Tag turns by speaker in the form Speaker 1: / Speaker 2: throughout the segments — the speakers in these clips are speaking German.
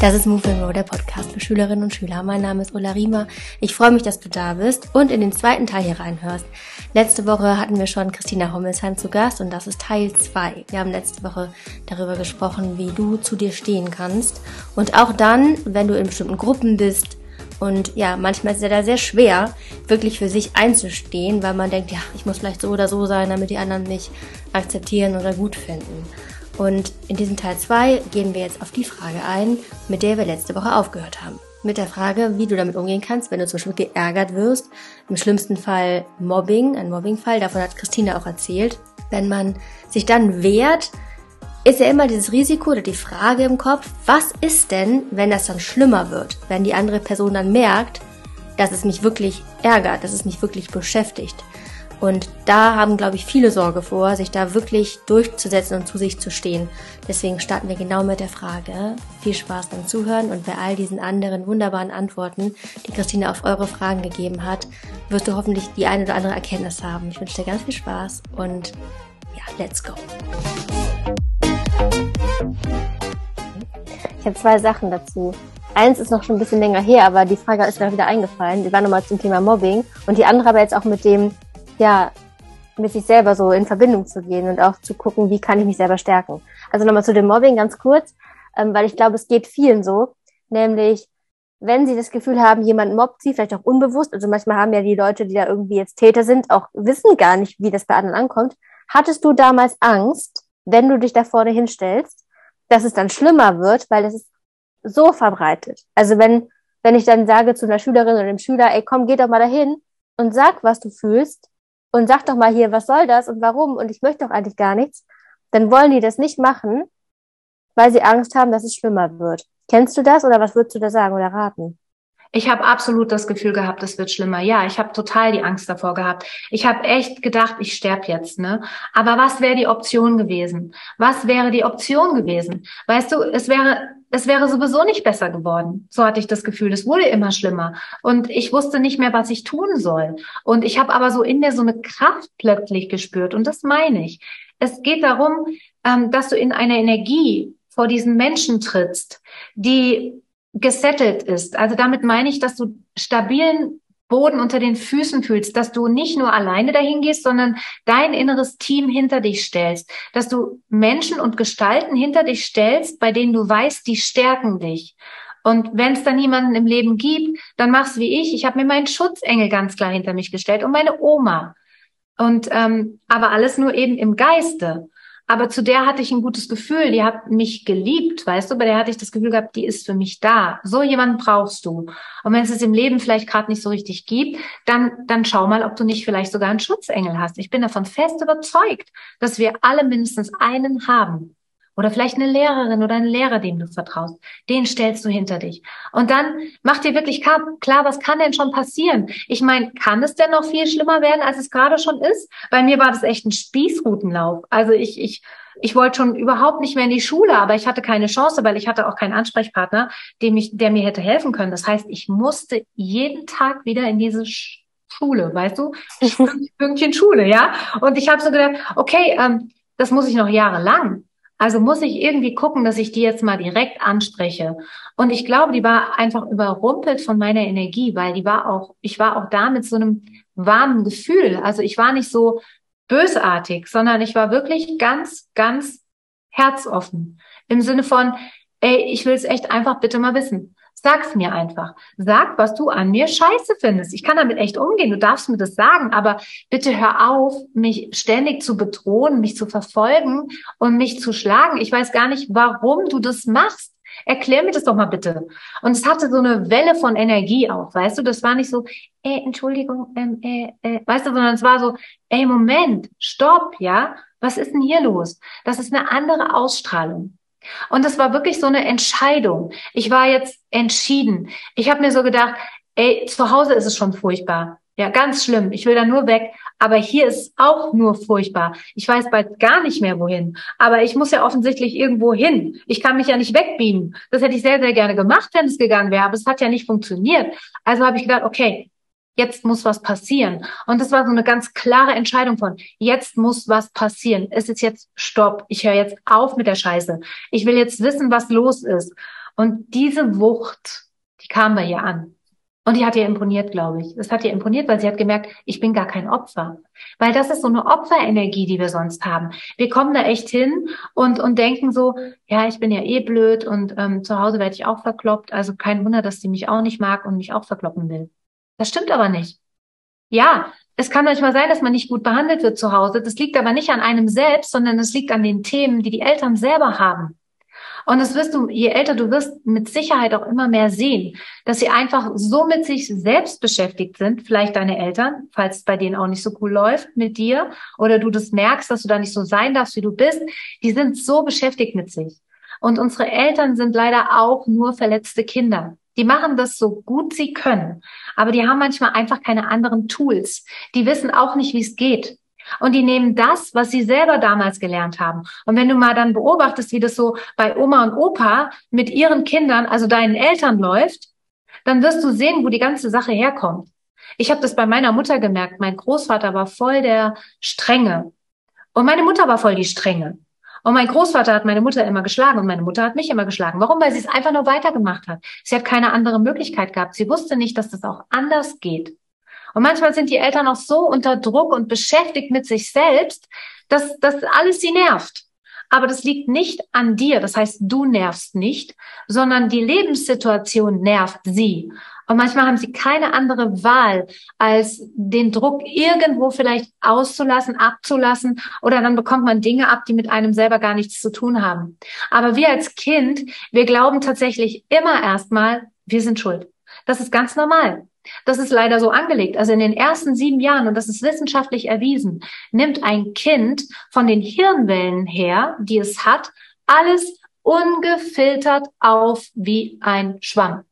Speaker 1: Das ist Move and Grow, der Podcast für Schülerinnen und Schüler. Mein Name ist Ulla Riemer. Ich freue mich, dass du da bist und in den zweiten Teil hier reinhörst. Letzte Woche hatten wir schon Christina Hommelsheim zu Gast und das ist Teil 2. Wir haben letzte Woche darüber gesprochen, wie du zu dir stehen kannst. Und auch dann, wenn du in bestimmten Gruppen bist, und ja, manchmal ist es ja da sehr schwer, wirklich für sich einzustehen, weil man denkt, ja, ich muss vielleicht so oder so sein, damit die anderen mich akzeptieren oder gut finden. Und in diesem Teil 2 gehen wir jetzt auf die Frage ein, mit der wir letzte Woche aufgehört haben. Mit der Frage, wie du damit umgehen kannst, wenn du zum Beispiel geärgert wirst. Im schlimmsten Fall Mobbing, ein Mobbingfall, davon hat Christina auch erzählt. Wenn man sich dann wehrt, ist ja immer dieses Risiko oder die Frage im Kopf, was ist denn, wenn das dann schlimmer wird? Wenn die andere Person dann merkt, dass es mich wirklich ärgert, dass es mich wirklich beschäftigt. Und da haben, glaube ich, viele Sorge vor, sich da wirklich durchzusetzen und zu sich zu stehen. Deswegen starten wir genau mit der Frage. Viel Spaß beim Zuhören und bei all diesen anderen wunderbaren Antworten, die Christine auf eure Fragen gegeben hat, wirst du hoffentlich die eine oder andere Erkenntnis haben. Ich wünsche dir ganz viel Spaß und ja, let's go. Ich habe zwei Sachen dazu. Eins ist noch schon ein bisschen länger her, aber die Frage ist mir wieder eingefallen. Die war nochmal zum Thema Mobbing. Und die andere aber jetzt auch mit dem, ja, mit sich selber so in Verbindung zu gehen und auch zu gucken, wie kann ich mich selber stärken. Also nochmal zu dem Mobbing ganz kurz, ähm, weil ich glaube, es geht vielen so, nämlich wenn sie das Gefühl haben, jemand mobbt sie, vielleicht auch unbewusst, also manchmal haben ja die Leute, die da irgendwie jetzt Täter sind, auch wissen gar nicht, wie das bei anderen ankommt. Hattest du damals Angst, wenn du dich da vorne hinstellst, dass es dann schlimmer wird, weil es ist so verbreitet. Also wenn, wenn ich dann sage zu einer Schülerin oder dem Schüler, ey, komm, geh doch mal dahin und sag, was du fühlst, und sag doch mal hier, was soll das und warum und ich möchte doch eigentlich gar nichts, dann wollen die das nicht machen, weil sie Angst haben, dass es schlimmer wird. Kennst du das oder was würdest du da sagen oder raten?
Speaker 2: Ich habe absolut das Gefühl gehabt, es wird schlimmer. Ja, ich habe total die Angst davor gehabt. Ich habe echt gedacht, ich sterb jetzt, ne? Aber was wäre die Option gewesen? Was wäre die Option gewesen? Weißt du, es wäre es wäre sowieso nicht besser geworden. So hatte ich das Gefühl. Es wurde immer schlimmer. Und ich wusste nicht mehr, was ich tun soll. Und ich habe aber so in mir so eine Kraft plötzlich gespürt. Und das meine ich. Es geht darum, ähm, dass du in eine Energie vor diesen Menschen trittst, die gesettelt ist. Also damit meine ich, dass du stabilen Boden unter den Füßen fühlst, dass du nicht nur alleine dahin gehst, sondern dein inneres Team hinter dich stellst, dass du Menschen und Gestalten hinter dich stellst, bei denen du weißt, die stärken dich. Und wenn es da niemanden im Leben gibt, dann mach's wie ich. Ich habe mir meinen Schutzengel ganz klar hinter mich gestellt und meine Oma. Und ähm, aber alles nur eben im Geiste. Aber zu der hatte ich ein gutes Gefühl. Die hat mich geliebt, weißt du, bei der hatte ich das Gefühl gehabt, die ist für mich da. So jemanden brauchst du. Und wenn es es im Leben vielleicht gerade nicht so richtig gibt, dann, dann schau mal, ob du nicht vielleicht sogar einen Schutzengel hast. Ich bin davon fest überzeugt, dass wir alle mindestens einen haben. Oder vielleicht eine Lehrerin oder einen Lehrer, dem du vertraust. Den stellst du hinter dich. Und dann mach dir wirklich klar, was kann denn schon passieren? Ich meine, kann es denn noch viel schlimmer werden, als es gerade schon ist? Bei mir war das echt ein Spießrutenlauf. Also ich, ich, ich wollte schon überhaupt nicht mehr in die Schule, aber ich hatte keine Chance, weil ich hatte auch keinen Ansprechpartner, dem ich, der mir hätte helfen können. Das heißt, ich musste jeden Tag wieder in diese Schule, weißt du? Pünktchen Schule, ja? Und ich habe so gedacht, okay, ähm, das muss ich noch jahrelang. Also muss ich irgendwie gucken, dass ich die jetzt mal direkt anspreche. Und ich glaube, die war einfach überrumpelt von meiner Energie, weil die war auch, ich war auch da mit so einem warmen Gefühl. Also ich war nicht so bösartig, sondern ich war wirklich ganz, ganz herzoffen. Im Sinne von, ey, ich will es echt einfach bitte mal wissen. Sag's mir einfach. Sag, was du an mir scheiße findest. Ich kann damit echt umgehen. Du darfst mir das sagen, aber bitte hör auf, mich ständig zu bedrohen, mich zu verfolgen und mich zu schlagen. Ich weiß gar nicht, warum du das machst. Erklär mir das doch mal bitte. Und es hatte so eine Welle von Energie auch, weißt du? Das war nicht so, ey, Entschuldigung, ähm, äh, äh, weißt du, sondern es war so, ey, Moment, stopp, ja? Was ist denn hier los? Das ist eine andere Ausstrahlung. Und es war wirklich so eine Entscheidung. Ich war jetzt entschieden. Ich habe mir so gedacht, ey, zu Hause ist es schon furchtbar. Ja, ganz schlimm. Ich will da nur weg. Aber hier ist auch nur furchtbar. Ich weiß bald gar nicht mehr wohin. Aber ich muss ja offensichtlich irgendwo hin. Ich kann mich ja nicht wegbeamen. Das hätte ich sehr, sehr gerne gemacht, wenn es gegangen wäre. Aber es hat ja nicht funktioniert. Also habe ich gedacht, okay, jetzt muss was passieren. Und das war so eine ganz klare Entscheidung von, jetzt muss was passieren. Es ist jetzt Stopp. Ich höre jetzt auf mit der Scheiße. Ich will jetzt wissen, was los ist. Und diese Wucht, die kam bei ihr an. Und die hat ihr imponiert, glaube ich. Das hat ihr imponiert, weil sie hat gemerkt, ich bin gar kein Opfer. Weil das ist so eine Opferenergie, die wir sonst haben. Wir kommen da echt hin und, und denken so, ja, ich bin ja eh blöd und ähm, zu Hause werde ich auch verkloppt. Also kein Wunder, dass sie mich auch nicht mag und mich auch verkloppen will. Das stimmt aber nicht. Ja, es kann manchmal sein, dass man nicht gut behandelt wird zu Hause. Das liegt aber nicht an einem selbst, sondern es liegt an den Themen, die die Eltern selber haben. Und das wirst du, je älter du wirst, mit Sicherheit auch immer mehr sehen, dass sie einfach so mit sich selbst beschäftigt sind, vielleicht deine Eltern, falls es bei denen auch nicht so cool läuft mit dir, oder du das merkst, dass du da nicht so sein darfst, wie du bist, die sind so beschäftigt mit sich. Und unsere Eltern sind leider auch nur verletzte Kinder. Die machen das so gut sie können, aber die haben manchmal einfach keine anderen Tools. Die wissen auch nicht, wie es geht. Und die nehmen das, was sie selber damals gelernt haben. Und wenn du mal dann beobachtest, wie das so bei Oma und Opa mit ihren Kindern, also deinen Eltern läuft, dann wirst du sehen, wo die ganze Sache herkommt. Ich habe das bei meiner Mutter gemerkt. Mein Großvater war voll der Strenge. Und meine Mutter war voll die Strenge. Und mein Großvater hat meine Mutter immer geschlagen und meine Mutter hat mich immer geschlagen. Warum? Weil sie es einfach nur weitergemacht hat. Sie hat keine andere Möglichkeit gehabt. Sie wusste nicht, dass das auch anders geht. Und manchmal sind die Eltern auch so unter Druck und beschäftigt mit sich selbst, dass das alles sie nervt. Aber das liegt nicht an dir. Das heißt, du nervst nicht, sondern die Lebenssituation nervt sie. Und manchmal haben sie keine andere Wahl, als den Druck irgendwo vielleicht auszulassen, abzulassen, oder dann bekommt man Dinge ab, die mit einem selber gar nichts zu tun haben. Aber wir als Kind, wir glauben tatsächlich immer erstmal, wir sind schuld. Das ist ganz normal. Das ist leider so angelegt. Also in den ersten sieben Jahren, und das ist wissenschaftlich erwiesen, nimmt ein Kind von den Hirnwellen her, die es hat, alles ungefiltert auf wie ein Schwamm.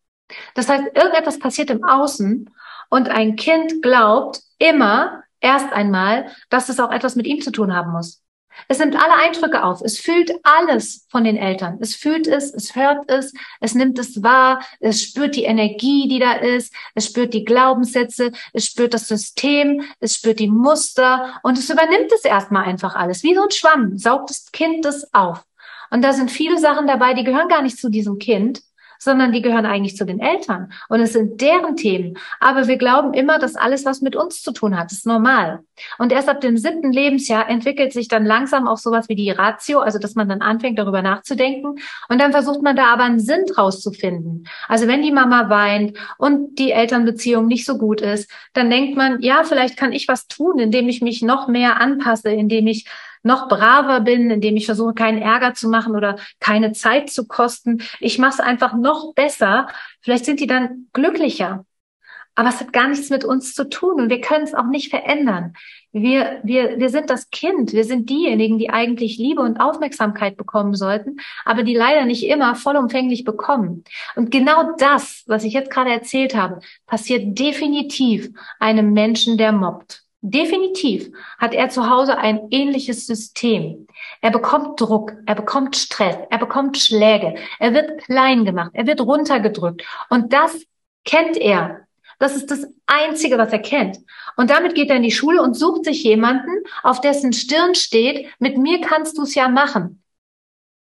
Speaker 2: Das heißt, irgendetwas passiert im Außen und ein Kind glaubt immer erst einmal, dass es auch etwas mit ihm zu tun haben muss. Es nimmt alle Eindrücke auf. Es fühlt alles von den Eltern. Es fühlt es, es hört es, es nimmt es wahr, es spürt die Energie, die da ist, es spürt die Glaubenssätze, es spürt das System, es spürt die Muster und es übernimmt es erstmal einfach alles. Wie so ein Schwamm saugt das Kind das auf. Und da sind viele Sachen dabei, die gehören gar nicht zu diesem Kind, sondern die gehören eigentlich zu den Eltern. Und es sind deren Themen. Aber wir glauben immer, dass alles, was mit uns zu tun hat, ist normal. Und erst ab dem siebten Lebensjahr entwickelt sich dann langsam auch sowas wie die Ratio, also dass man dann anfängt, darüber nachzudenken. Und dann versucht man da aber einen Sinn draus zu finden. Also wenn die Mama weint und die Elternbeziehung nicht so gut ist, dann denkt man, ja, vielleicht kann ich was tun, indem ich mich noch mehr anpasse, indem ich noch braver bin, indem ich versuche, keinen Ärger zu machen oder keine Zeit zu kosten. Ich mache es einfach noch besser. Vielleicht sind die dann glücklicher. Aber es hat gar nichts mit uns zu tun und wir können es auch nicht verändern. Wir, wir, wir sind das Kind. Wir sind diejenigen, die eigentlich Liebe und Aufmerksamkeit bekommen sollten, aber die leider nicht immer vollumfänglich bekommen. Und genau das, was ich jetzt gerade erzählt habe, passiert definitiv einem Menschen, der mobbt. Definitiv hat er zu Hause ein ähnliches System. Er bekommt Druck, er bekommt Stress, er bekommt Schläge, er wird klein gemacht, er wird runtergedrückt. Und das kennt er. Das ist das Einzige, was er kennt. Und damit geht er in die Schule und sucht sich jemanden, auf dessen Stirn steht, mit mir kannst du es ja machen.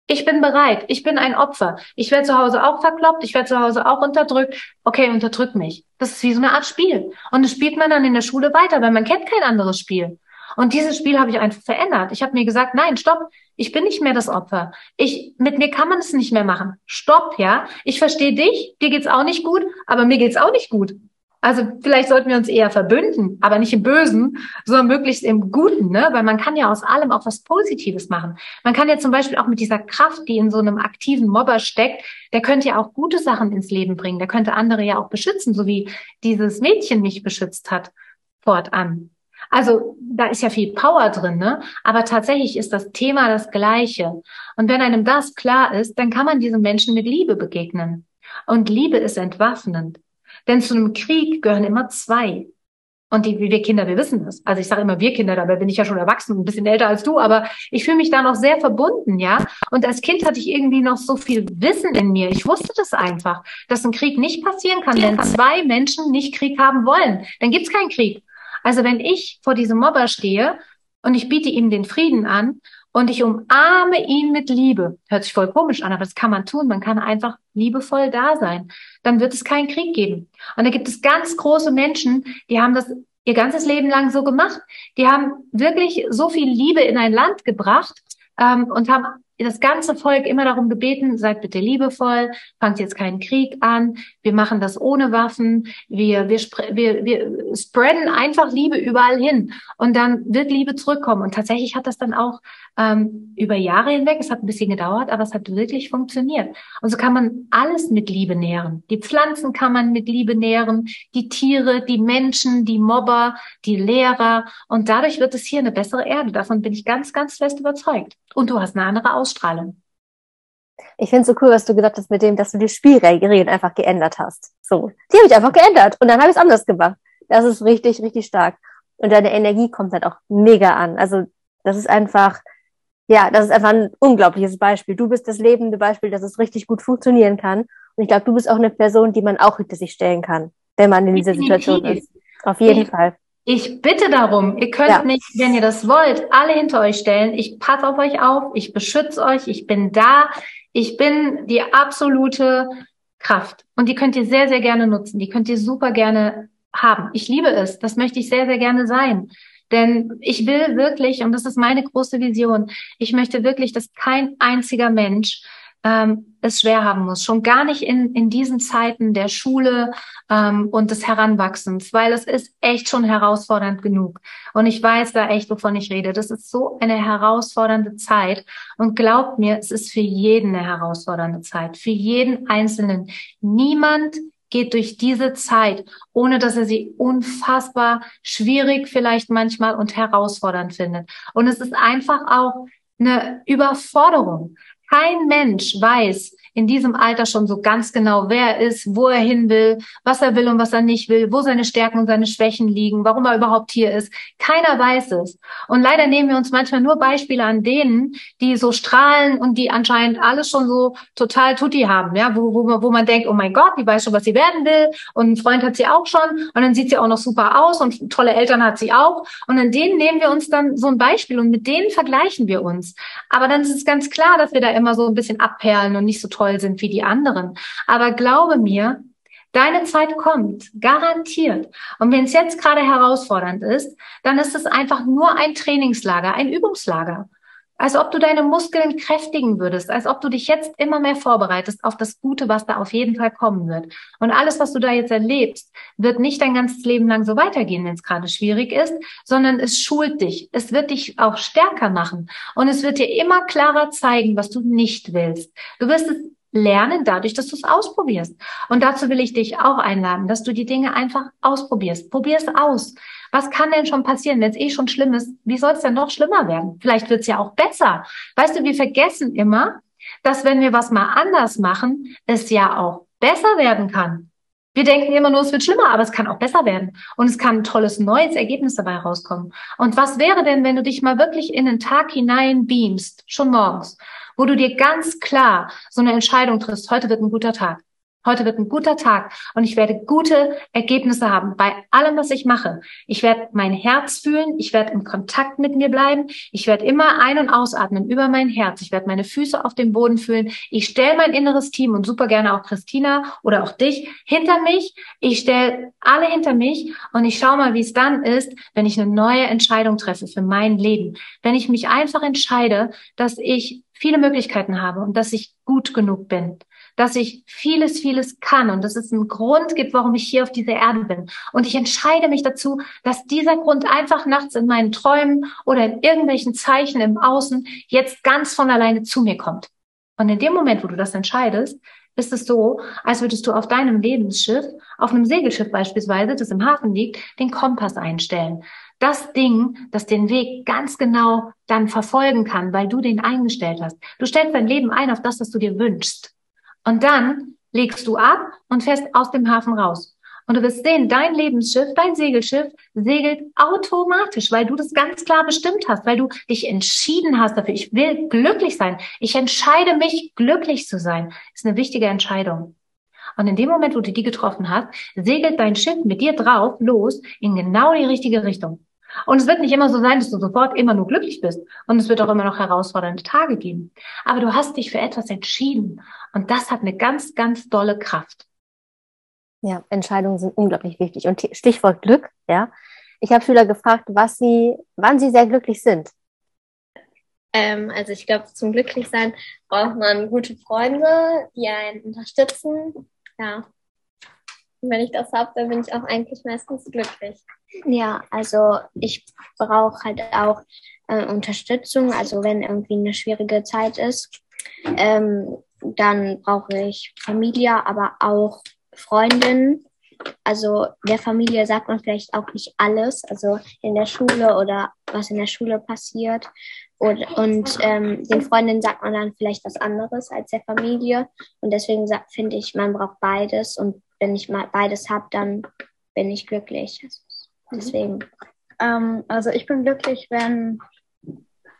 Speaker 2: Ich bin bereit. Ich bin ein Opfer. Ich werde zu Hause auch verkloppt. Ich werde zu Hause auch unterdrückt. Okay, unterdrück mich. Das ist wie so eine Art Spiel. Und das spielt man dann in der Schule weiter, weil man kennt kein anderes Spiel. Und dieses Spiel habe ich einfach verändert. Ich habe mir gesagt, nein, stopp. Ich bin nicht mehr das Opfer. Ich, mit mir kann man es nicht mehr machen. Stopp, ja. Ich verstehe dich. Dir geht's auch nicht gut, aber mir geht's auch nicht gut. Also vielleicht sollten wir uns eher verbünden, aber nicht im Bösen, sondern möglichst im Guten, ne? Weil man kann ja aus allem auch was Positives machen. Man kann ja zum Beispiel auch mit dieser Kraft, die in so einem aktiven Mobber steckt, der könnte ja auch gute Sachen ins Leben bringen. Der könnte andere ja auch beschützen, so wie dieses Mädchen mich beschützt hat fortan. Also da ist ja viel Power drin, ne? Aber tatsächlich ist das Thema das gleiche. Und wenn einem das klar ist, dann kann man diesen Menschen mit Liebe begegnen. Und Liebe ist entwaffnend. Denn zu einem Krieg gehören immer zwei. Und die, wir Kinder, wir wissen das. Also ich sage immer wir Kinder, dabei bin ich ja schon erwachsen, ein bisschen älter als du, aber ich fühle mich da noch sehr verbunden, ja. Und als Kind hatte ich irgendwie noch so viel Wissen in mir. Ich wusste das einfach, dass ein Krieg nicht passieren kann, wenn zwei Menschen nicht Krieg haben wollen. Dann gibt's keinen Krieg. Also wenn ich vor diesem Mobber stehe und ich biete ihm den Frieden an und ich umarme ihn mit Liebe. Hört sich voll komisch an, aber das kann man tun. Man kann einfach liebevoll da sein. Dann wird es keinen Krieg geben. Und da gibt es ganz große Menschen, die haben das ihr ganzes Leben lang so gemacht. Die haben wirklich so viel Liebe in ein Land gebracht ähm, und haben das ganze Volk immer darum gebeten, seid bitte liebevoll, fangt jetzt keinen Krieg an, wir machen das ohne Waffen, wir, wir, wir, wir spreaden einfach Liebe überall hin und dann wird Liebe zurückkommen. Und tatsächlich hat das dann auch ähm, über Jahre hinweg, es hat ein bisschen gedauert, aber es hat wirklich funktioniert. Und so kann man alles mit Liebe nähren. Die Pflanzen kann man mit Liebe nähren, die Tiere, die Menschen, die Mobber, die Lehrer und dadurch wird es hier eine bessere Erde. Davon bin ich ganz, ganz fest überzeugt. Und du hast eine andere Ausstrahlung.
Speaker 1: Ich finde es so cool, was du gesagt hast mit dem, dass du die Spielregeln einfach geändert hast. So, die habe ich einfach geändert und dann habe ich es anders gemacht. Das ist richtig, richtig stark. Und deine Energie kommt halt auch mega an. Also das ist einfach, ja, das ist einfach ein unglaubliches Beispiel. Du bist das lebende Beispiel, dass es richtig gut funktionieren kann. Und ich glaube, du bist auch eine Person, die man auch hinter sich stellen kann, wenn man in dieser Situation ist. Auf jeden Fall.
Speaker 2: Ich bitte darum, ihr könnt ja. mich, wenn ihr das wollt, alle hinter euch stellen. Ich passe auf euch auf, ich beschütze euch, ich bin da. Ich bin die absolute Kraft. Und die könnt ihr sehr, sehr gerne nutzen. Die könnt ihr super gerne haben. Ich liebe es. Das möchte ich sehr, sehr gerne sein. Denn ich will wirklich, und das ist meine große Vision, ich möchte wirklich, dass kein einziger Mensch ähm, es schwer haben muss. Schon gar nicht in, in diesen Zeiten der Schule ähm, und des Heranwachsens, weil es ist echt schon herausfordernd genug. Und ich weiß da echt, wovon ich rede. Das ist so eine herausfordernde Zeit. Und glaubt mir, es ist für jeden eine herausfordernde Zeit. Für jeden Einzelnen. Niemand geht durch diese Zeit, ohne dass er sie unfassbar schwierig vielleicht manchmal und herausfordernd findet. Und es ist einfach auch eine Überforderung. Kein Mensch weiß, in diesem Alter schon so ganz genau, wer er ist, wo er hin will, was er will und was er nicht will, wo seine Stärken und seine Schwächen liegen, warum er überhaupt hier ist. Keiner weiß es. Und leider nehmen wir uns manchmal nur Beispiele an denen, die so strahlen und die anscheinend alles schon so total tutti haben, ja, wo, wo, wo man denkt, oh mein Gott, die weiß schon, was sie werden will und ein Freund hat sie auch schon und dann sieht sie auch noch super aus und tolle Eltern hat sie auch und an denen nehmen wir uns dann so ein Beispiel und mit denen vergleichen wir uns. Aber dann ist es ganz klar, dass wir da immer so ein bisschen abperlen und nicht so toll toll sind wie die anderen. Aber glaube mir, Deine Zeit kommt, garantiert. Und wenn es jetzt gerade herausfordernd ist, dann ist es einfach nur ein Trainingslager, ein Übungslager als ob du deine Muskeln kräftigen würdest, als ob du dich jetzt immer mehr vorbereitest auf das Gute, was da auf jeden Fall kommen wird. Und alles, was du da jetzt erlebst, wird nicht dein ganzes Leben lang so weitergehen, wenn es gerade schwierig ist, sondern es schult dich. Es wird dich auch stärker machen. Und es wird dir immer klarer zeigen, was du nicht willst. Du wirst es lernen dadurch, dass du es ausprobierst. Und dazu will ich dich auch einladen, dass du die Dinge einfach ausprobierst. Probier es aus. Was kann denn schon passieren, wenn es eh schon schlimm ist? Wie soll es denn noch schlimmer werden? Vielleicht wird es ja auch besser. Weißt du, wir vergessen immer, dass wenn wir was mal anders machen, es ja auch besser werden kann. Wir denken immer nur, es wird schlimmer, aber es kann auch besser werden. Und es kann ein tolles neues Ergebnis dabei rauskommen. Und was wäre denn, wenn du dich mal wirklich in den Tag hinein beamst, schon morgens, wo du dir ganz klar so eine Entscheidung triffst, heute wird ein guter Tag. Heute wird ein guter Tag und ich werde gute Ergebnisse haben bei allem, was ich mache. Ich werde mein Herz fühlen, ich werde im Kontakt mit mir bleiben, ich werde immer ein- und ausatmen über mein Herz, ich werde meine Füße auf dem Boden fühlen, ich stelle mein inneres Team und super gerne auch Christina oder auch dich hinter mich, ich stelle alle hinter mich und ich schaue mal, wie es dann ist, wenn ich eine neue Entscheidung treffe für mein Leben. Wenn ich mich einfach entscheide, dass ich viele Möglichkeiten habe und dass ich gut genug bin dass ich vieles, vieles kann und dass es einen Grund gibt, warum ich hier auf dieser Erde bin. Und ich entscheide mich dazu, dass dieser Grund einfach nachts in meinen Träumen oder in irgendwelchen Zeichen im Außen jetzt ganz von alleine zu mir kommt. Und in dem Moment, wo du das entscheidest, ist es so, als würdest du auf deinem Lebensschiff, auf einem Segelschiff beispielsweise, das im Hafen liegt, den Kompass einstellen. Das Ding, das den Weg ganz genau dann verfolgen kann, weil du den eingestellt hast. Du stellst dein Leben ein auf das, was du dir wünschst. Und dann legst du ab und fährst aus dem Hafen raus. Und du wirst sehen, dein Lebensschiff, dein Segelschiff segelt automatisch, weil du das ganz klar bestimmt hast, weil du dich entschieden hast dafür. Ich will glücklich sein. Ich entscheide mich, glücklich zu sein. Ist eine wichtige Entscheidung. Und in dem Moment, wo du die getroffen hast, segelt dein Schiff mit dir drauf los in genau die richtige Richtung. Und es wird nicht immer so sein, dass du sofort immer nur glücklich bist. Und es wird auch immer noch herausfordernde Tage geben. Aber du hast dich für etwas entschieden. Und das hat eine ganz, ganz dolle Kraft.
Speaker 1: Ja, Entscheidungen sind unglaublich wichtig. Und Stichwort Glück, ja. Ich habe Schüler gefragt, was sie, wann sie sehr glücklich sind.
Speaker 3: Ähm, also ich glaube, zum Glücklichsein braucht man gute Freunde, die einen unterstützen. Ja. Wenn ich das habe, dann bin ich auch eigentlich meistens glücklich.
Speaker 4: Ja, also ich brauche halt auch äh, Unterstützung. Also wenn irgendwie eine schwierige Zeit ist, ähm, dann brauche ich Familie, aber auch Freundin, also der Familie sagt man vielleicht auch nicht alles, also in der Schule oder was in der Schule passiert. Und, und ähm, den Freundinnen sagt man dann vielleicht was anderes als der Familie. Und deswegen finde ich, man braucht beides. Und wenn ich mal beides habe, dann bin ich glücklich. Deswegen.
Speaker 5: Ähm, also ich bin glücklich, wenn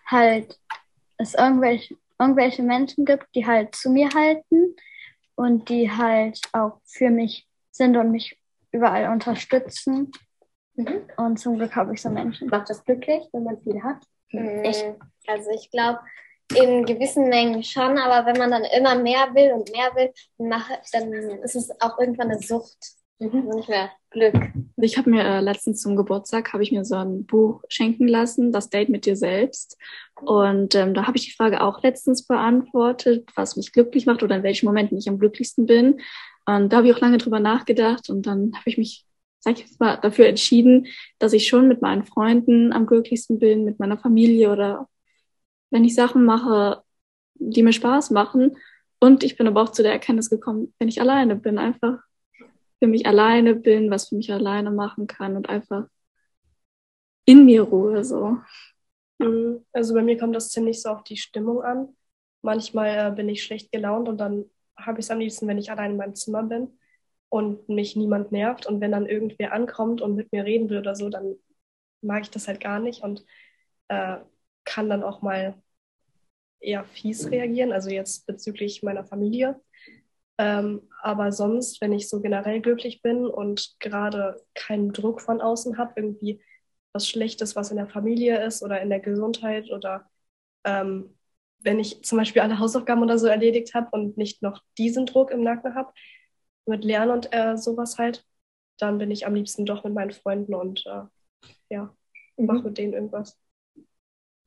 Speaker 5: halt es irgendwelche, irgendwelche Menschen gibt, die halt zu mir halten und die halt auch für mich sind und mich überall unterstützen. Mhm. Und zum Glück habe ich so Menschen.
Speaker 1: Macht das glücklich, wenn man viel hat?
Speaker 3: Mhm. Ich, also ich glaube, in gewissen Mengen schon, aber wenn man dann immer mehr will und mehr will, dann ist es auch irgendwann eine Sucht. Mhm. Nicht mehr Glück.
Speaker 6: Ich habe mir äh, letztens zum Geburtstag habe ich mir so ein Buch schenken lassen, das Date mit dir selbst. Und ähm, da habe ich die Frage auch letztens beantwortet, was mich glücklich macht oder in welchen Momenten ich am glücklichsten bin. Und da habe ich auch lange drüber nachgedacht und dann habe ich mich, sag ich jetzt mal, dafür entschieden, dass ich schon mit meinen Freunden am glücklichsten bin, mit meiner Familie oder wenn ich Sachen mache, die mir Spaß machen. Und ich bin aber auch zu der Erkenntnis gekommen, wenn ich alleine bin, einfach für mich alleine bin, was für mich alleine machen kann und einfach in mir Ruhe so.
Speaker 7: Mhm. Also bei mir kommt das ziemlich so auf die Stimmung an. Manchmal äh, bin ich schlecht gelaunt und dann habe ich es am liebsten, wenn ich allein in meinem Zimmer bin und mich niemand nervt. Und wenn dann irgendwer ankommt und mit mir reden will oder so, dann mag ich das halt gar nicht und äh, kann dann auch mal eher fies reagieren, also jetzt bezüglich meiner Familie. Ähm, aber sonst, wenn ich so generell glücklich bin und gerade keinen Druck von außen habe, irgendwie was Schlechtes, was in der Familie ist oder in der Gesundheit oder ähm, wenn ich zum Beispiel alle Hausaufgaben oder so erledigt habe und nicht noch diesen Druck im Nacken habe, mit Lernen und äh, sowas halt, dann bin ich am liebsten doch mit meinen Freunden und äh, ja, mhm. mache mit denen irgendwas.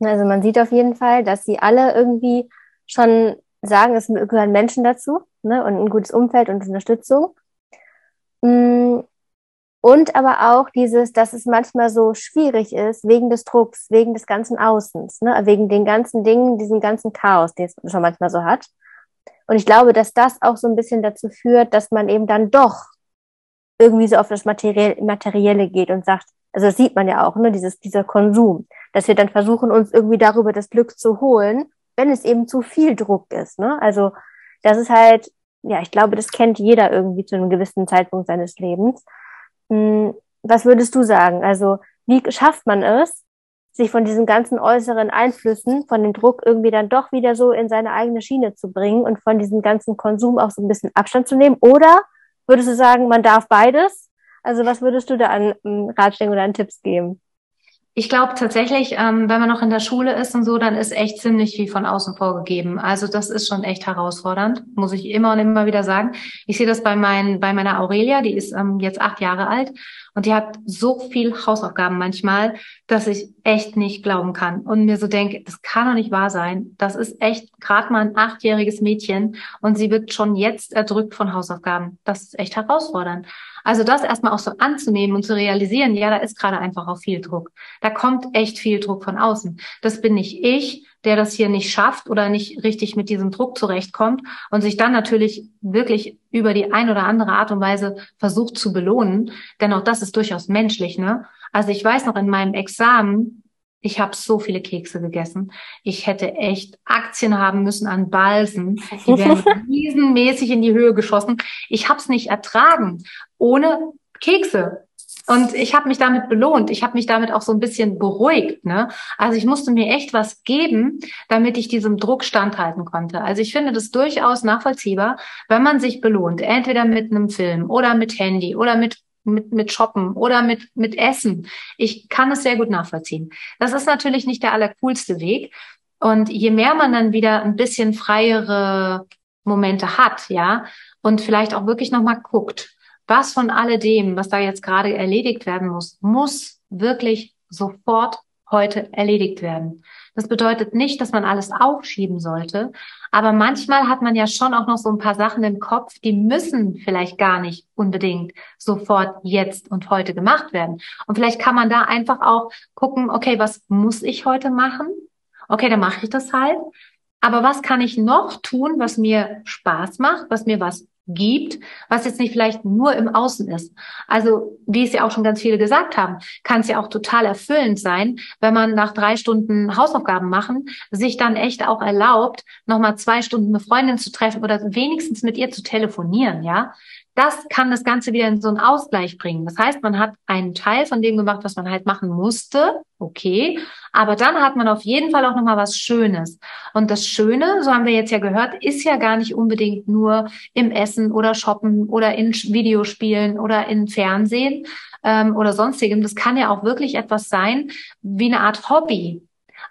Speaker 1: Also man sieht auf jeden Fall, dass sie alle irgendwie schon sagen, es gehören Menschen dazu ne, und ein gutes Umfeld und Unterstützung. Mm, und aber auch dieses, dass es manchmal so schwierig ist, wegen des Drucks, wegen des ganzen Außens, ne, wegen den ganzen Dingen, diesem ganzen Chaos, den es schon manchmal so hat. Und ich glaube, dass das auch so ein bisschen dazu führt, dass man eben dann doch irgendwie so auf das Materielle geht und sagt, also das sieht man ja auch, ne, dieses, dieser Konsum, dass wir dann versuchen, uns irgendwie darüber das Glück zu holen, wenn es eben zu viel Druck ist, ne? Also das ist halt, ja, ich glaube, das kennt jeder irgendwie zu einem gewissen Zeitpunkt seines Lebens. Hm, was würdest du sagen? Also, wie schafft man es, sich von diesen ganzen äußeren Einflüssen, von dem Druck irgendwie dann doch wieder so in seine eigene Schiene zu bringen und von diesem ganzen Konsum auch so ein bisschen Abstand zu nehmen? Oder würdest du sagen, man darf beides? Also was würdest du da an Ratschlägen oder an Tipps geben?
Speaker 2: Ich glaube tatsächlich, ähm, wenn man noch in der Schule ist und so, dann ist echt ziemlich viel von außen vorgegeben. Also das ist schon echt herausfordernd, muss ich immer und immer wieder sagen. Ich sehe das bei, mein, bei meiner Aurelia, die ist ähm, jetzt acht Jahre alt und die hat so viel Hausaufgaben manchmal, dass ich echt nicht glauben kann und mir so denke, das kann doch nicht wahr sein. Das ist echt gerade mal ein achtjähriges Mädchen und sie wird schon jetzt erdrückt von Hausaufgaben. Das ist echt herausfordernd. Also das erstmal auch so anzunehmen und zu realisieren, ja, da ist gerade einfach auch viel Druck. Da kommt echt viel Druck von außen. Das bin nicht ich, der das hier nicht schafft oder nicht richtig mit diesem Druck zurechtkommt und sich dann natürlich wirklich über die ein oder andere Art und Weise versucht zu belohnen. Denn auch das ist durchaus menschlich, ne? Also ich weiß noch in meinem Examen, ich habe so viele Kekse gegessen. Ich hätte echt Aktien haben müssen an Balsen. Die wären riesenmäßig in die Höhe geschossen. Ich habe es nicht ertragen, ohne Kekse. Und ich habe mich damit belohnt. Ich habe mich damit auch so ein bisschen beruhigt. Ne? Also ich musste mir echt was geben, damit ich diesem Druck standhalten konnte. Also ich finde das durchaus nachvollziehbar, wenn man sich belohnt, entweder mit einem Film oder mit Handy oder mit mit, mit Shoppen oder mit, mit Essen. Ich kann es sehr gut nachvollziehen. Das ist natürlich nicht der allercoolste Weg. Und je mehr man dann wieder ein bisschen freiere Momente hat, ja, und vielleicht auch wirklich nochmal guckt, was von alledem, was da jetzt gerade erledigt werden muss, muss wirklich sofort heute erledigt werden. Das bedeutet nicht, dass man alles aufschieben sollte, aber manchmal hat man ja schon auch noch so ein paar Sachen im Kopf, die müssen vielleicht gar nicht unbedingt sofort jetzt und heute gemacht werden. Und vielleicht kann man da einfach auch gucken, okay, was muss ich heute machen? Okay, dann mache ich das halt. Aber was kann ich noch tun, was mir Spaß macht, was mir was gibt, was jetzt nicht vielleicht nur im Außen ist. Also, wie es ja auch schon ganz viele gesagt haben, kann es ja auch total erfüllend sein, wenn man nach drei Stunden Hausaufgaben machen, sich dann echt auch erlaubt, nochmal zwei Stunden eine Freundin zu treffen oder wenigstens mit ihr zu telefonieren, ja. Das kann das Ganze wieder in so einen Ausgleich bringen. Das heißt, man hat einen Teil von dem gemacht, was man halt machen musste. Okay. Aber dann hat man auf jeden Fall auch nochmal was Schönes. Und das Schöne, so haben wir jetzt ja gehört, ist ja gar nicht unbedingt nur im Essen oder Shoppen oder in Videospielen oder in Fernsehen ähm, oder sonstigem. Das kann ja auch wirklich etwas sein wie eine Art Hobby.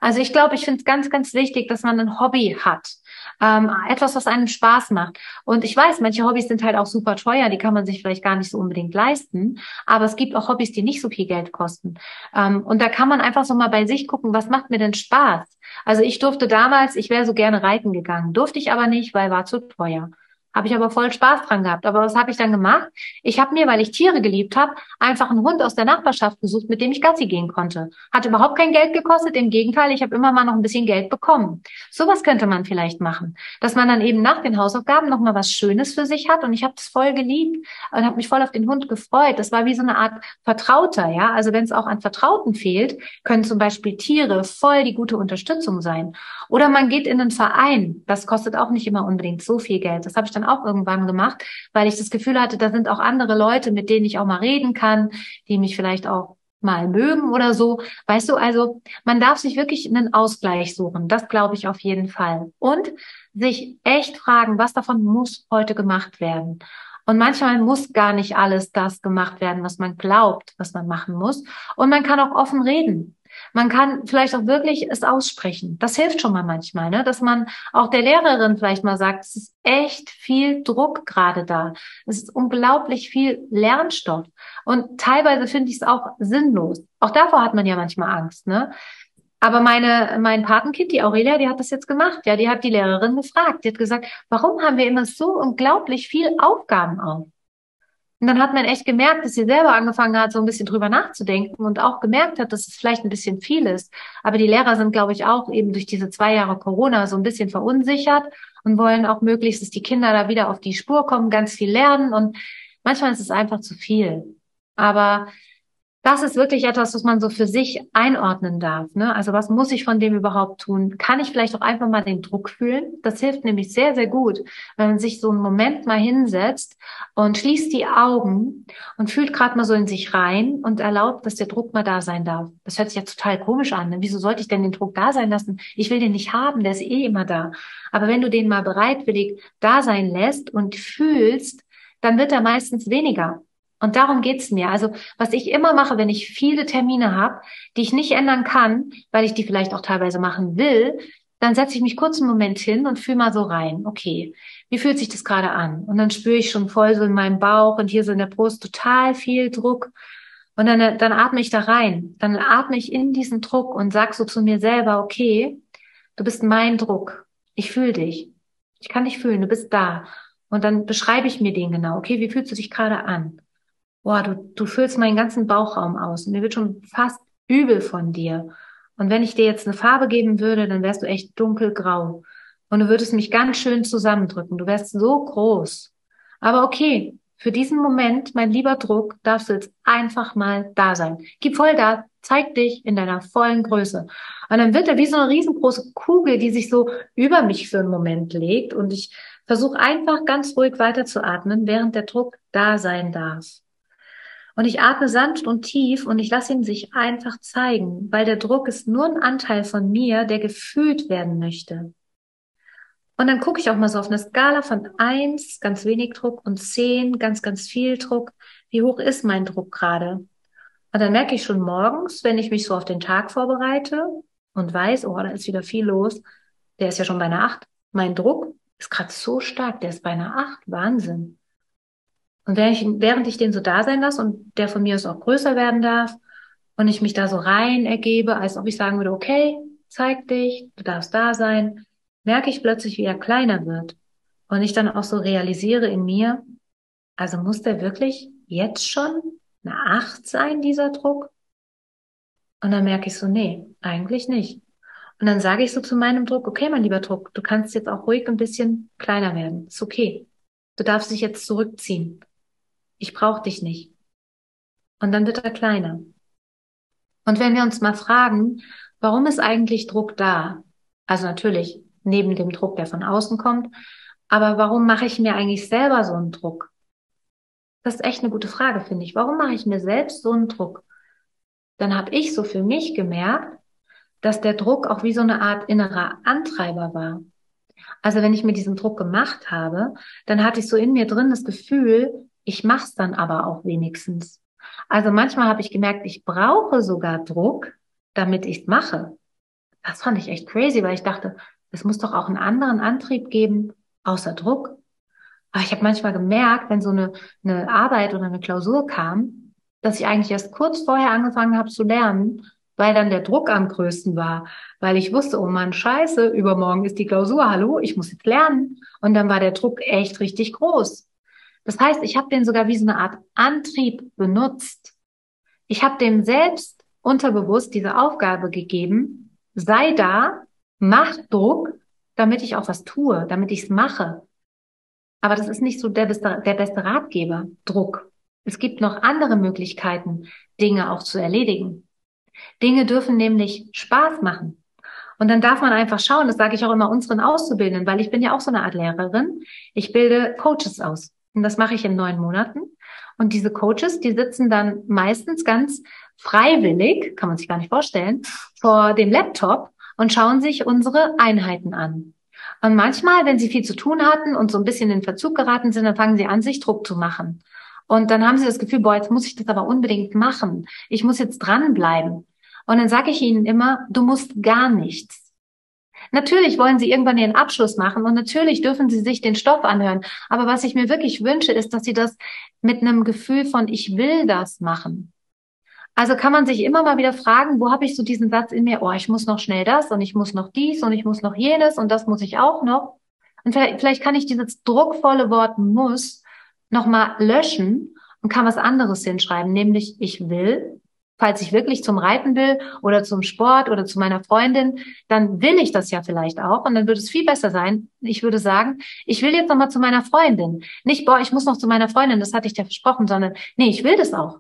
Speaker 2: Also ich glaube, ich finde es ganz, ganz wichtig, dass man ein Hobby hat ähm, etwas, was einem Spaß macht. Und ich weiß, manche Hobbys sind halt auch super teuer, die kann man sich vielleicht gar nicht so unbedingt leisten, aber es gibt auch Hobbys, die nicht so viel Geld kosten. Ähm, und da kann man einfach so mal bei sich gucken, was macht mir denn Spaß? Also ich durfte damals, ich wäre so gerne reiten gegangen, durfte ich aber nicht, weil war zu teuer. Habe ich aber voll Spaß dran gehabt. Aber was habe ich dann gemacht? Ich habe mir, weil ich Tiere geliebt habe, einfach einen Hund aus der Nachbarschaft gesucht, mit dem ich Gassi gehen konnte. Hat überhaupt kein Geld gekostet. Im Gegenteil, ich habe immer mal noch ein bisschen Geld bekommen. Sowas könnte man vielleicht machen, dass man dann eben nach den Hausaufgaben noch mal was Schönes für sich hat. Und ich habe das voll geliebt und habe mich voll auf den Hund gefreut. Das war wie so eine Art Vertrauter, ja. Also wenn es auch an Vertrauten fehlt, können zum Beispiel Tiere voll die gute Unterstützung sein. Oder man geht in einen Verein. Das kostet auch nicht immer unbedingt so viel Geld. Das habe ich dann auch irgendwann gemacht, weil ich das Gefühl hatte, da sind auch andere Leute, mit denen ich auch mal reden kann, die mich vielleicht auch mal mögen oder so. Weißt du, also man darf sich wirklich einen Ausgleich suchen. Das glaube ich auf jeden Fall. Und sich echt fragen, was davon muss heute gemacht werden. Und manchmal muss gar nicht alles das gemacht werden, was man glaubt, was man machen muss. Und man kann auch offen reden. Man kann vielleicht auch wirklich es aussprechen. Das hilft schon mal manchmal, ne? dass man auch der Lehrerin vielleicht mal sagt, es ist echt viel Druck gerade da. Es ist unglaublich viel Lernstoff. Und teilweise finde ich es auch sinnlos. Auch davor hat man ja manchmal Angst. Ne? Aber meine, mein Patenkind, die Aurelia, die hat das jetzt gemacht. Ja, die hat die Lehrerin gefragt. Die hat gesagt, warum haben wir immer so unglaublich viel Aufgaben auf? Und dann hat man echt gemerkt, dass sie selber angefangen hat, so ein bisschen drüber nachzudenken und auch gemerkt hat, dass es vielleicht ein bisschen viel ist. Aber die Lehrer sind, glaube ich, auch eben durch diese zwei Jahre Corona so ein bisschen verunsichert und wollen auch möglichst, dass die Kinder da wieder auf die Spur kommen, ganz viel lernen. Und manchmal ist es einfach zu viel. Aber das ist wirklich etwas, was man so für sich einordnen darf. Ne? Also was muss ich von dem überhaupt tun? Kann ich vielleicht auch einfach mal den Druck fühlen? Das hilft nämlich sehr, sehr gut, wenn man sich so einen Moment mal hinsetzt und schließt die Augen und fühlt gerade mal so in sich rein und erlaubt, dass der Druck mal da sein darf. Das hört sich ja total komisch an. Ne? Wieso sollte ich denn den Druck da sein lassen? Ich will den nicht haben, der ist eh immer da. Aber wenn du den mal bereitwillig da sein lässt und fühlst, dann wird er meistens weniger. Und darum geht's mir. Also was ich immer mache, wenn ich viele Termine habe, die ich nicht ändern kann, weil ich die vielleicht auch teilweise machen will, dann setze ich mich kurz einen Moment hin und fühle mal so rein. Okay, wie fühlt sich das gerade an? Und dann spüre ich schon voll so in meinem Bauch und hier so in der Brust total viel Druck. Und dann, dann atme ich da rein. Dann atme ich in diesen Druck und sag so zu mir selber, okay, du bist mein Druck. Ich fühle dich. Ich kann dich fühlen, du bist da. Und dann beschreibe ich mir den genau. Okay, wie fühlst du dich gerade an? Boah, du, du füllst meinen ganzen Bauchraum aus mir wird schon fast übel von dir. Und wenn ich dir jetzt eine Farbe geben würde, dann wärst du echt dunkelgrau. Und du würdest mich ganz schön zusammendrücken. Du wärst so groß. Aber okay, für diesen Moment, mein lieber Druck, darfst du jetzt einfach mal da sein. Gib voll da, zeig dich in deiner vollen Größe. Und dann wird er wie so eine riesengroße Kugel, die sich so über mich für einen Moment legt. Und ich versuche einfach ganz ruhig weiterzuatmen, während der Druck da sein darf. Und ich atme sanft und tief und ich lasse ihn sich einfach zeigen, weil der Druck ist nur ein Anteil von mir, der gefühlt werden möchte. Und dann gucke ich auch mal so auf eine Skala von eins, ganz wenig Druck, und zehn, ganz, ganz viel Druck. Wie hoch ist mein Druck gerade? Und dann merke ich schon morgens, wenn ich mich so auf den Tag vorbereite und weiß, oh, da ist wieder viel los, der ist ja schon bei einer acht. Mein Druck ist gerade so stark, der ist bei einer acht. Wahnsinn. Und während ich, während ich den so da sein lasse und der von mir aus auch größer werden darf und ich mich da so rein ergebe, als ob ich sagen würde, okay, zeig dich, du darfst da sein, merke ich plötzlich, wie er kleiner wird. Und ich dann auch so realisiere in mir, also muss der wirklich jetzt schon eine Acht sein, dieser Druck? Und dann merke ich so, nee, eigentlich nicht. Und dann sage ich so zu meinem Druck, okay, mein lieber Druck, du kannst jetzt auch ruhig ein bisschen kleiner werden. Ist okay. Du darfst dich jetzt zurückziehen ich brauche dich nicht. Und dann wird er kleiner. Und wenn wir uns mal fragen, warum ist eigentlich Druck da? Also natürlich neben dem Druck, der von außen kommt, aber warum mache ich mir eigentlich selber so einen Druck? Das ist echt eine gute Frage, finde ich. Warum mache ich mir selbst so einen Druck? Dann habe ich so für mich gemerkt, dass der Druck auch wie so eine Art innerer Antreiber war. Also wenn ich mir diesen Druck gemacht habe, dann hatte ich so in mir drin das Gefühl, ich mache es dann aber auch wenigstens. Also manchmal habe ich gemerkt, ich brauche sogar Druck, damit ich es mache. Das fand ich echt crazy, weil ich dachte, es muss doch auch einen anderen Antrieb geben, außer Druck. Aber ich habe manchmal gemerkt, wenn so eine, eine Arbeit oder eine Klausur kam, dass ich eigentlich erst kurz vorher angefangen habe zu lernen, weil dann der Druck am größten war, weil ich wusste, oh Mann, scheiße, übermorgen ist die Klausur, hallo, ich muss jetzt lernen. Und dann war der Druck echt richtig groß. Das heißt, ich habe den sogar wie so eine Art Antrieb benutzt. Ich habe dem selbst unterbewusst diese Aufgabe gegeben, sei da, mach Druck, damit ich auch was tue, damit ich es mache. Aber das ist nicht so der beste, der beste Ratgeber, Druck. Es gibt noch andere Möglichkeiten, Dinge auch zu erledigen. Dinge dürfen nämlich Spaß machen. Und dann darf man einfach schauen, das sage ich auch immer unseren Auszubildenden, weil ich bin ja auch so eine Art Lehrerin. Ich bilde Coaches aus. Und das mache ich in neun Monaten. Und diese Coaches, die sitzen dann meistens ganz freiwillig, kann man sich gar nicht vorstellen, vor dem Laptop und schauen sich unsere Einheiten an. Und manchmal, wenn sie viel zu tun hatten und so ein bisschen in Verzug geraten sind, dann fangen sie an, sich Druck zu machen. Und dann haben sie das Gefühl, boah, jetzt muss ich das aber unbedingt machen. Ich muss jetzt dranbleiben. Und dann sage ich ihnen immer, du musst gar nichts. Natürlich wollen sie irgendwann ihren Abschluss machen und natürlich dürfen sie sich den Stoff anhören. Aber was ich mir wirklich wünsche, ist, dass sie das mit einem Gefühl von ich will das machen. Also kann man sich immer mal wieder fragen, wo habe ich so diesen Satz in mir, oh, ich muss noch schnell das und ich muss noch dies und ich muss noch jenes und das muss ich auch noch. Und vielleicht, vielleicht kann ich dieses druckvolle Wort muss nochmal löschen und kann was anderes hinschreiben, nämlich ich will falls ich wirklich zum Reiten will oder zum Sport oder zu meiner Freundin, dann will ich das ja vielleicht auch und dann würde es viel besser sein. Ich würde sagen, ich will jetzt nochmal zu meiner Freundin. Nicht, boah, ich muss noch zu meiner Freundin, das hatte ich dir versprochen, sondern nee, ich will das auch.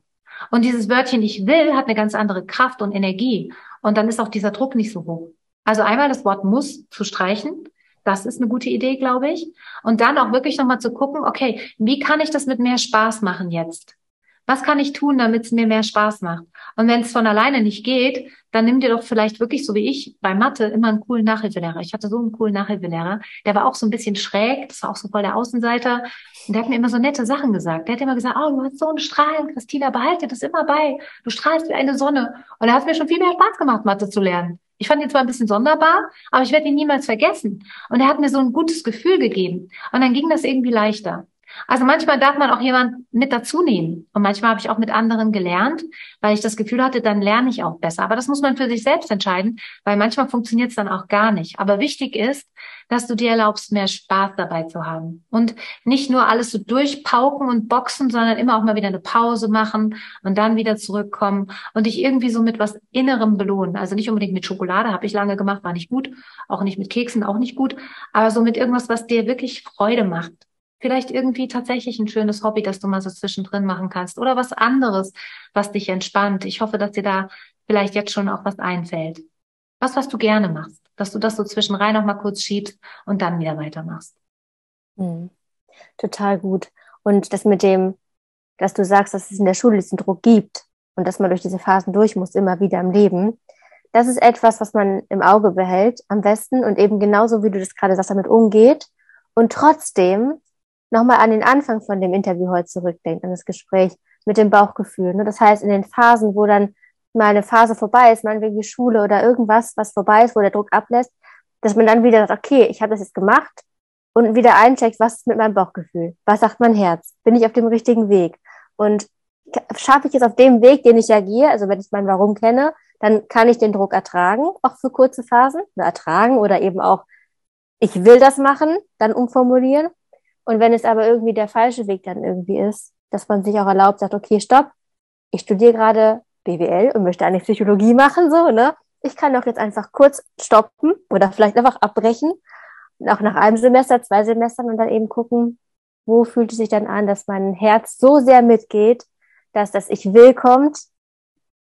Speaker 2: Und dieses Wörtchen ich will hat eine ganz andere Kraft und Energie und dann ist auch dieser Druck nicht so hoch. Also einmal das Wort muss zu streichen, das ist eine gute Idee, glaube ich. Und dann auch wirklich nochmal zu gucken, okay, wie kann ich das mit mehr Spaß machen jetzt? Was kann ich tun, damit es mir mehr Spaß macht? Und wenn es von alleine nicht geht, dann nimm dir doch vielleicht wirklich, so wie ich, bei Mathe immer einen coolen Nachhilfelehrer. Ich hatte so einen coolen Nachhilfelehrer. Der war auch so ein bisschen schräg. Das war auch so voll der Außenseiter. Und der hat mir immer so nette Sachen gesagt. Der hat immer gesagt, oh, du hast so einen Strahlen, Christina, behalte das immer bei. Du strahlst wie eine Sonne. Und er hat mir schon viel mehr Spaß gemacht, Mathe zu lernen. Ich fand ihn zwar ein bisschen sonderbar, aber ich werde ihn niemals vergessen. Und er hat mir so ein gutes Gefühl gegeben. Und dann ging das irgendwie leichter. Also manchmal darf man auch jemand mit dazu nehmen. Und manchmal habe ich auch mit anderen gelernt, weil ich das Gefühl hatte, dann lerne ich auch besser. Aber das muss man für sich selbst entscheiden, weil manchmal funktioniert es dann auch gar nicht. Aber wichtig ist, dass du dir erlaubst, mehr Spaß dabei zu haben. Und nicht nur alles so durchpauken und boxen, sondern immer auch mal wieder eine Pause machen und dann wieder zurückkommen und dich irgendwie so mit was Innerem belohnen. Also nicht unbedingt mit Schokolade, habe ich lange gemacht, war nicht gut. Auch nicht mit Keksen, auch nicht gut. Aber so mit irgendwas, was dir wirklich Freude macht. Vielleicht irgendwie tatsächlich ein schönes Hobby, das du mal so zwischendrin machen kannst oder was anderes, was dich entspannt. Ich hoffe, dass dir da vielleicht jetzt schon auch was einfällt. Was, was du gerne machst, dass du das so zwischenrein noch mal kurz schiebst und dann wieder weitermachst.
Speaker 1: Mhm. Total gut. Und das mit dem dass du sagst, dass es in der Schule diesen Druck gibt und dass man durch diese Phasen durch muss, immer wieder im Leben. Das ist etwas, was man im Auge behält, am besten und eben genauso, wie du das gerade sagst, damit umgeht und trotzdem nochmal an den Anfang von dem Interview heute zurückdenkt, an das Gespräch mit dem Bauchgefühl. Ne? Das heißt, in den Phasen, wo dann mal eine Phase vorbei ist, meinetwegen die Schule oder irgendwas, was vorbei ist, wo der Druck ablässt, dass man dann wieder sagt, okay, ich habe das jetzt gemacht und wieder eincheckt, was ist mit meinem Bauchgefühl? Was sagt mein Herz? Bin ich auf dem richtigen Weg? Und schaffe ich es auf dem Weg, den ich agiere, also wenn ich mein Warum kenne, dann kann ich den Druck ertragen, auch für kurze Phasen, ertragen oder eben auch, ich will das machen, dann umformulieren. Und wenn es aber irgendwie der falsche Weg dann irgendwie ist, dass man sich auch erlaubt, sagt, okay, stopp, ich studiere gerade BWL und möchte eigentlich Psychologie machen, so, ne? Ich kann doch jetzt einfach kurz stoppen oder vielleicht einfach abbrechen, auch nach einem Semester, zwei Semestern und dann eben gucken, wo fühlt es sich dann an, dass mein Herz so sehr mitgeht, dass das Ich will kommt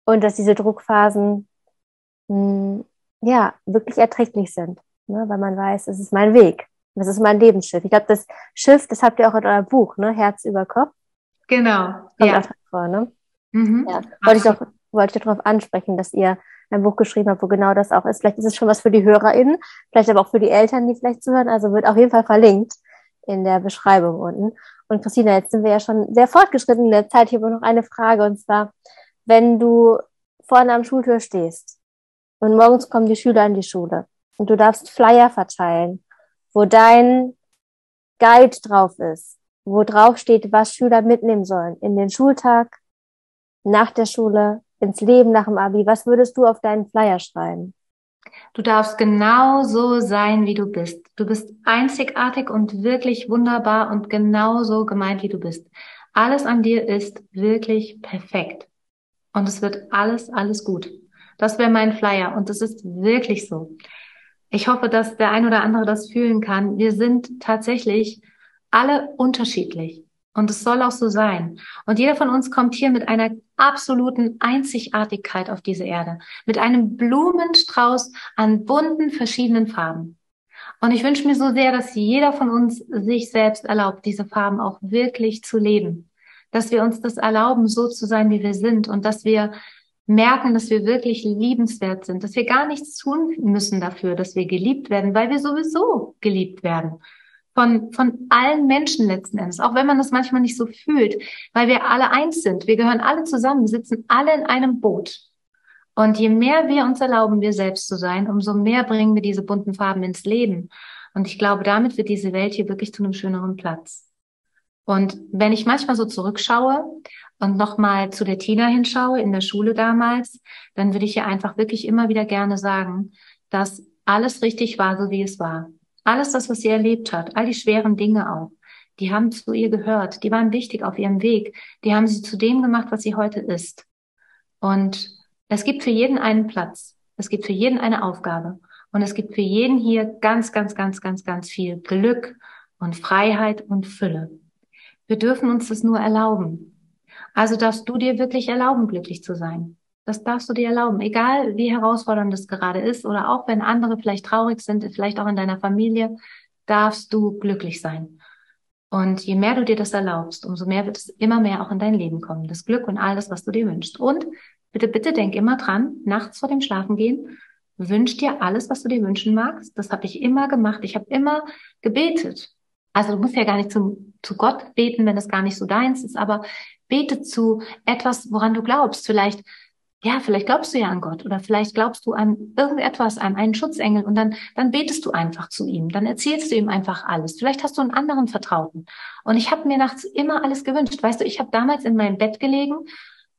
Speaker 1: und dass diese Druckphasen mh, hm, ja wirklich erträglich sind, ne? weil man weiß, es ist mein Weg, das ist mein Lebensschiff. Ich glaube, das Schiff, das habt ihr auch in eurem Buch, ne? Herz über Kopf.
Speaker 2: Genau.
Speaker 1: Kommt ja. vor, ne? Mhm. Ja. Wollte ich doch wollte ich darauf ansprechen, dass ihr ein Buch geschrieben habt, wo genau das auch ist. Vielleicht ist es schon was für die HörerInnen, vielleicht aber auch für die Eltern, die vielleicht zuhören. Also wird auf jeden Fall verlinkt in der Beschreibung unten. Und Christina, jetzt sind wir ja schon sehr fortgeschritten in der Zeit. Hier aber noch eine Frage und zwar, wenn du vorne am Schultür stehst und morgens kommen die Schüler in die Schule und du darfst Flyer verteilen, wo dein Guide drauf ist, wo drauf steht, was Schüler mitnehmen sollen in den Schultag, nach der Schule, ins Leben nach dem Abi, was würdest du auf deinen Flyer schreiben?
Speaker 2: Du darfst genau so sein, wie du bist. Du bist einzigartig und wirklich wunderbar und genauso gemeint, wie du bist. Alles an dir ist wirklich perfekt. Und es wird alles, alles gut. Das wäre mein Flyer. Und es ist wirklich so. Ich hoffe, dass der ein oder andere das fühlen kann. Wir sind tatsächlich alle unterschiedlich. Und es soll auch so sein. Und jeder von uns kommt hier mit einer absoluten Einzigartigkeit auf diese Erde. Mit einem Blumenstrauß an bunten, verschiedenen Farben. Und ich wünsche mir so sehr, dass jeder von uns sich selbst erlaubt, diese Farben auch wirklich zu leben dass wir uns das erlauben, so zu sein, wie wir sind und dass wir merken, dass wir wirklich liebenswert sind, dass wir gar nichts tun müssen dafür, dass wir geliebt werden, weil wir sowieso geliebt werden. Von, von allen Menschen letzten Endes, auch wenn man das manchmal nicht so fühlt, weil wir alle eins sind. Wir gehören alle zusammen, sitzen alle in einem Boot. Und je mehr wir uns erlauben, wir selbst zu sein, umso mehr bringen wir diese bunten Farben ins Leben. Und ich glaube, damit wird diese Welt hier wirklich zu einem schöneren Platz. Und wenn ich manchmal so zurückschaue und nochmal zu der Tina hinschaue in der Schule damals, dann würde ich ihr einfach wirklich immer wieder gerne sagen, dass alles richtig war, so wie es war. Alles das, was sie erlebt hat, all die schweren Dinge auch, die haben zu ihr gehört, die waren wichtig auf ihrem Weg, die haben sie zu dem gemacht, was sie heute ist. Und es gibt für jeden einen Platz, es gibt für jeden eine Aufgabe und es gibt für jeden hier ganz, ganz, ganz, ganz, ganz viel Glück und Freiheit und Fülle. Wir dürfen uns das nur erlauben. Also darfst du dir wirklich erlauben, glücklich zu sein. Das darfst du dir erlauben, egal wie herausfordernd es gerade ist oder auch wenn andere vielleicht traurig sind, vielleicht auch in deiner Familie, darfst du glücklich sein. Und je mehr du dir das erlaubst, umso mehr wird es immer mehr auch in dein Leben kommen. Das Glück und alles, was du dir wünschst. Und bitte, bitte denk immer dran, nachts vor dem Schlafengehen, wünsch dir alles, was du dir wünschen magst. Das habe ich immer gemacht. Ich habe immer gebetet. Also du musst ja gar nicht zum, zu Gott beten, wenn es gar nicht so deins ist, aber bete zu etwas, woran du glaubst. Vielleicht, ja, vielleicht glaubst du ja an Gott oder vielleicht glaubst du an irgendetwas, an einen Schutzengel und dann, dann betest du einfach zu ihm. Dann erzählst du ihm einfach alles. Vielleicht hast du einen anderen Vertrauten. Und ich habe mir nachts immer alles gewünscht. Weißt du, ich habe damals in meinem Bett gelegen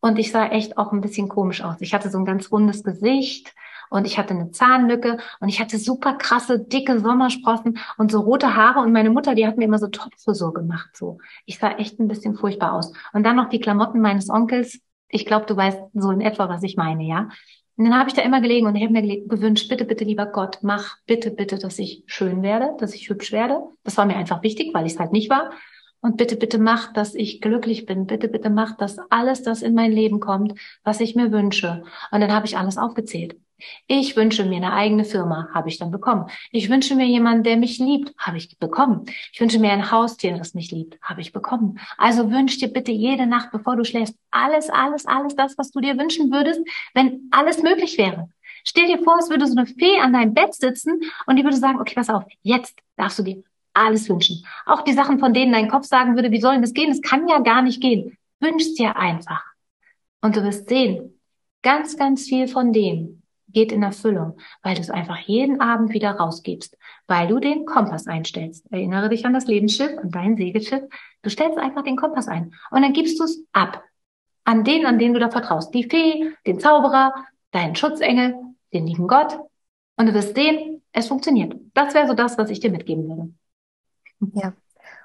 Speaker 2: und ich sah echt auch ein bisschen komisch aus. Ich hatte so ein ganz rundes Gesicht und ich hatte eine Zahnlücke und ich hatte super krasse, dicke Sommersprossen und so rote Haare und meine Mutter, die hat mir immer so Topfrisur gemacht, so. Ich sah echt ein bisschen furchtbar aus. Und dann noch die Klamotten meines Onkels. Ich glaube, du weißt so in etwa, was ich meine, ja? Und dann habe ich da immer gelegen und ich habe mir gewünscht, bitte, bitte, lieber Gott, mach bitte, bitte, dass ich schön werde, dass ich hübsch werde. Das war mir einfach wichtig, weil ich es halt nicht war. Und bitte, bitte mach, dass ich glücklich bin. Bitte, bitte mach, dass alles das in mein Leben kommt, was ich mir wünsche. Und dann habe ich alles aufgezählt. Ich wünsche mir eine eigene Firma, habe ich dann bekommen. Ich wünsche mir jemanden, der mich liebt, habe ich bekommen. Ich wünsche mir ein Haustier, das mich liebt, habe ich bekommen. Also wünsch dir bitte jede Nacht, bevor du schläfst, alles, alles, alles das, was du dir wünschen würdest, wenn alles möglich wäre. Stell dir vor, es würde so eine Fee an deinem Bett sitzen und die würde sagen, okay, pass auf, jetzt darfst du dir alles wünschen. Auch die Sachen, von denen dein Kopf sagen würde, wie sollen das gehen? Es kann ja gar nicht gehen. Wünsch dir einfach. Und du wirst sehen, ganz, ganz viel von dem geht in Erfüllung, weil du es einfach jeden Abend wieder rausgibst, weil du den Kompass einstellst. Erinnere dich an das Lebensschiff, an dein Segelschiff. Du stellst einfach den Kompass ein und dann gibst du es ab. An den, an den du da vertraust. Die Fee, den Zauberer, deinen Schutzengel, den lieben Gott. Und du wirst sehen, es funktioniert. Das wäre so das, was ich dir mitgeben würde.
Speaker 1: Ja.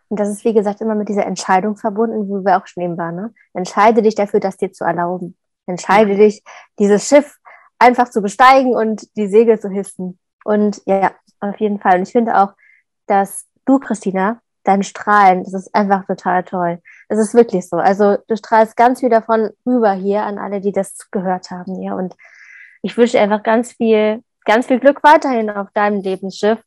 Speaker 1: Und das ist, wie gesagt, immer mit dieser Entscheidung verbunden, wo wir auch schon eben waren. Ne? Entscheide dich dafür, das dir zu erlauben. Entscheide ja. dich, dieses Schiff einfach zu besteigen und die Segel zu hissen. Und ja, auf jeden Fall. Und ich finde auch, dass du, Christina, dein Strahlen, das ist einfach total toll. Es ist wirklich so. Also du strahlst ganz viel davon rüber hier an alle, die das gehört haben. Ja, und ich wünsche einfach ganz viel, ganz viel Glück weiterhin auf deinem Lebensschiff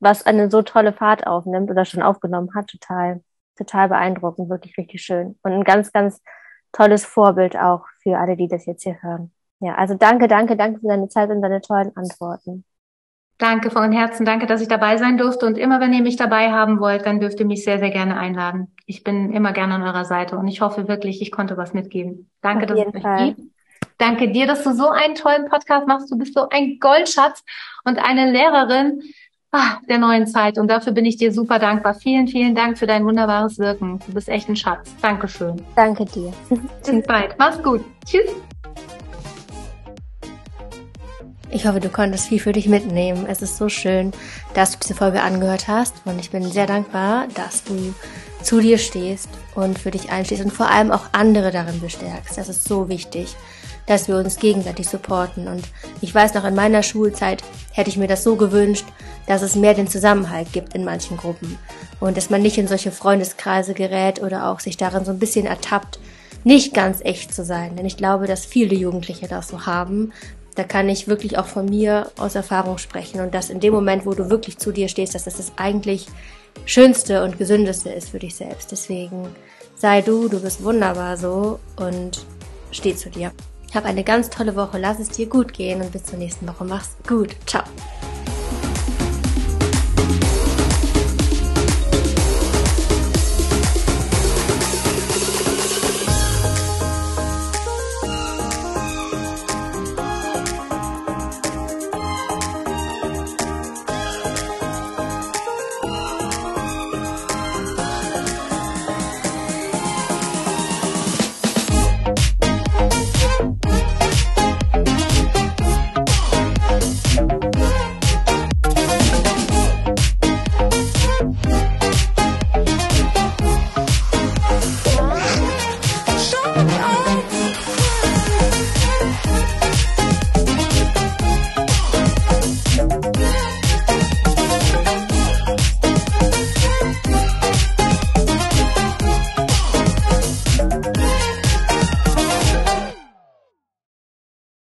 Speaker 1: was eine so tolle Fahrt aufnimmt oder schon aufgenommen hat, total, total beeindruckend, wirklich richtig schön. Und ein ganz, ganz tolles Vorbild auch für alle, die das jetzt hier hören. Ja, also danke, danke, danke für deine Zeit und deine tollen Antworten.
Speaker 2: Danke von Herzen, danke, dass ich dabei sein durfte. Und immer, wenn ihr mich dabei haben wollt, dann dürft ihr mich sehr, sehr gerne einladen. Ich bin immer gerne an eurer Seite und ich hoffe wirklich, ich konnte was mitgeben. Danke, Auf dass es euch gibt. Danke dir, dass du so einen tollen Podcast machst. Du bist so ein Goldschatz und eine Lehrerin, ah, der neuen Zeit. Und dafür bin ich dir super dankbar. Vielen, vielen Dank für dein wunderbares Wirken. Du bist echt ein Schatz. Dankeschön.
Speaker 1: Danke dir.
Speaker 2: Bis bald. Mach's gut. Tschüss.
Speaker 1: Ich hoffe, du konntest viel für dich mitnehmen. Es ist so schön, dass du diese Folge angehört hast. Und ich bin sehr dankbar, dass du zu dir stehst und für dich einstehst und vor allem auch andere darin bestärkst. Das ist so wichtig dass wir uns gegenseitig supporten. Und ich weiß noch, in meiner Schulzeit hätte ich mir das so gewünscht, dass es mehr den Zusammenhalt gibt in manchen Gruppen. Und dass man nicht in solche Freundeskreise gerät oder auch sich darin so ein bisschen ertappt, nicht ganz echt zu sein. Denn ich glaube, dass viele Jugendliche das so haben. Da kann ich wirklich auch von mir aus Erfahrung sprechen. Und dass in dem Moment, wo du wirklich zu dir stehst, dass das das eigentlich Schönste und Gesündeste ist für dich selbst. Deswegen sei du, du bist wunderbar so und steh zu dir. Hab eine ganz tolle Woche, lass es dir gut gehen und bis zur nächsten Woche. Mach's gut. Ciao.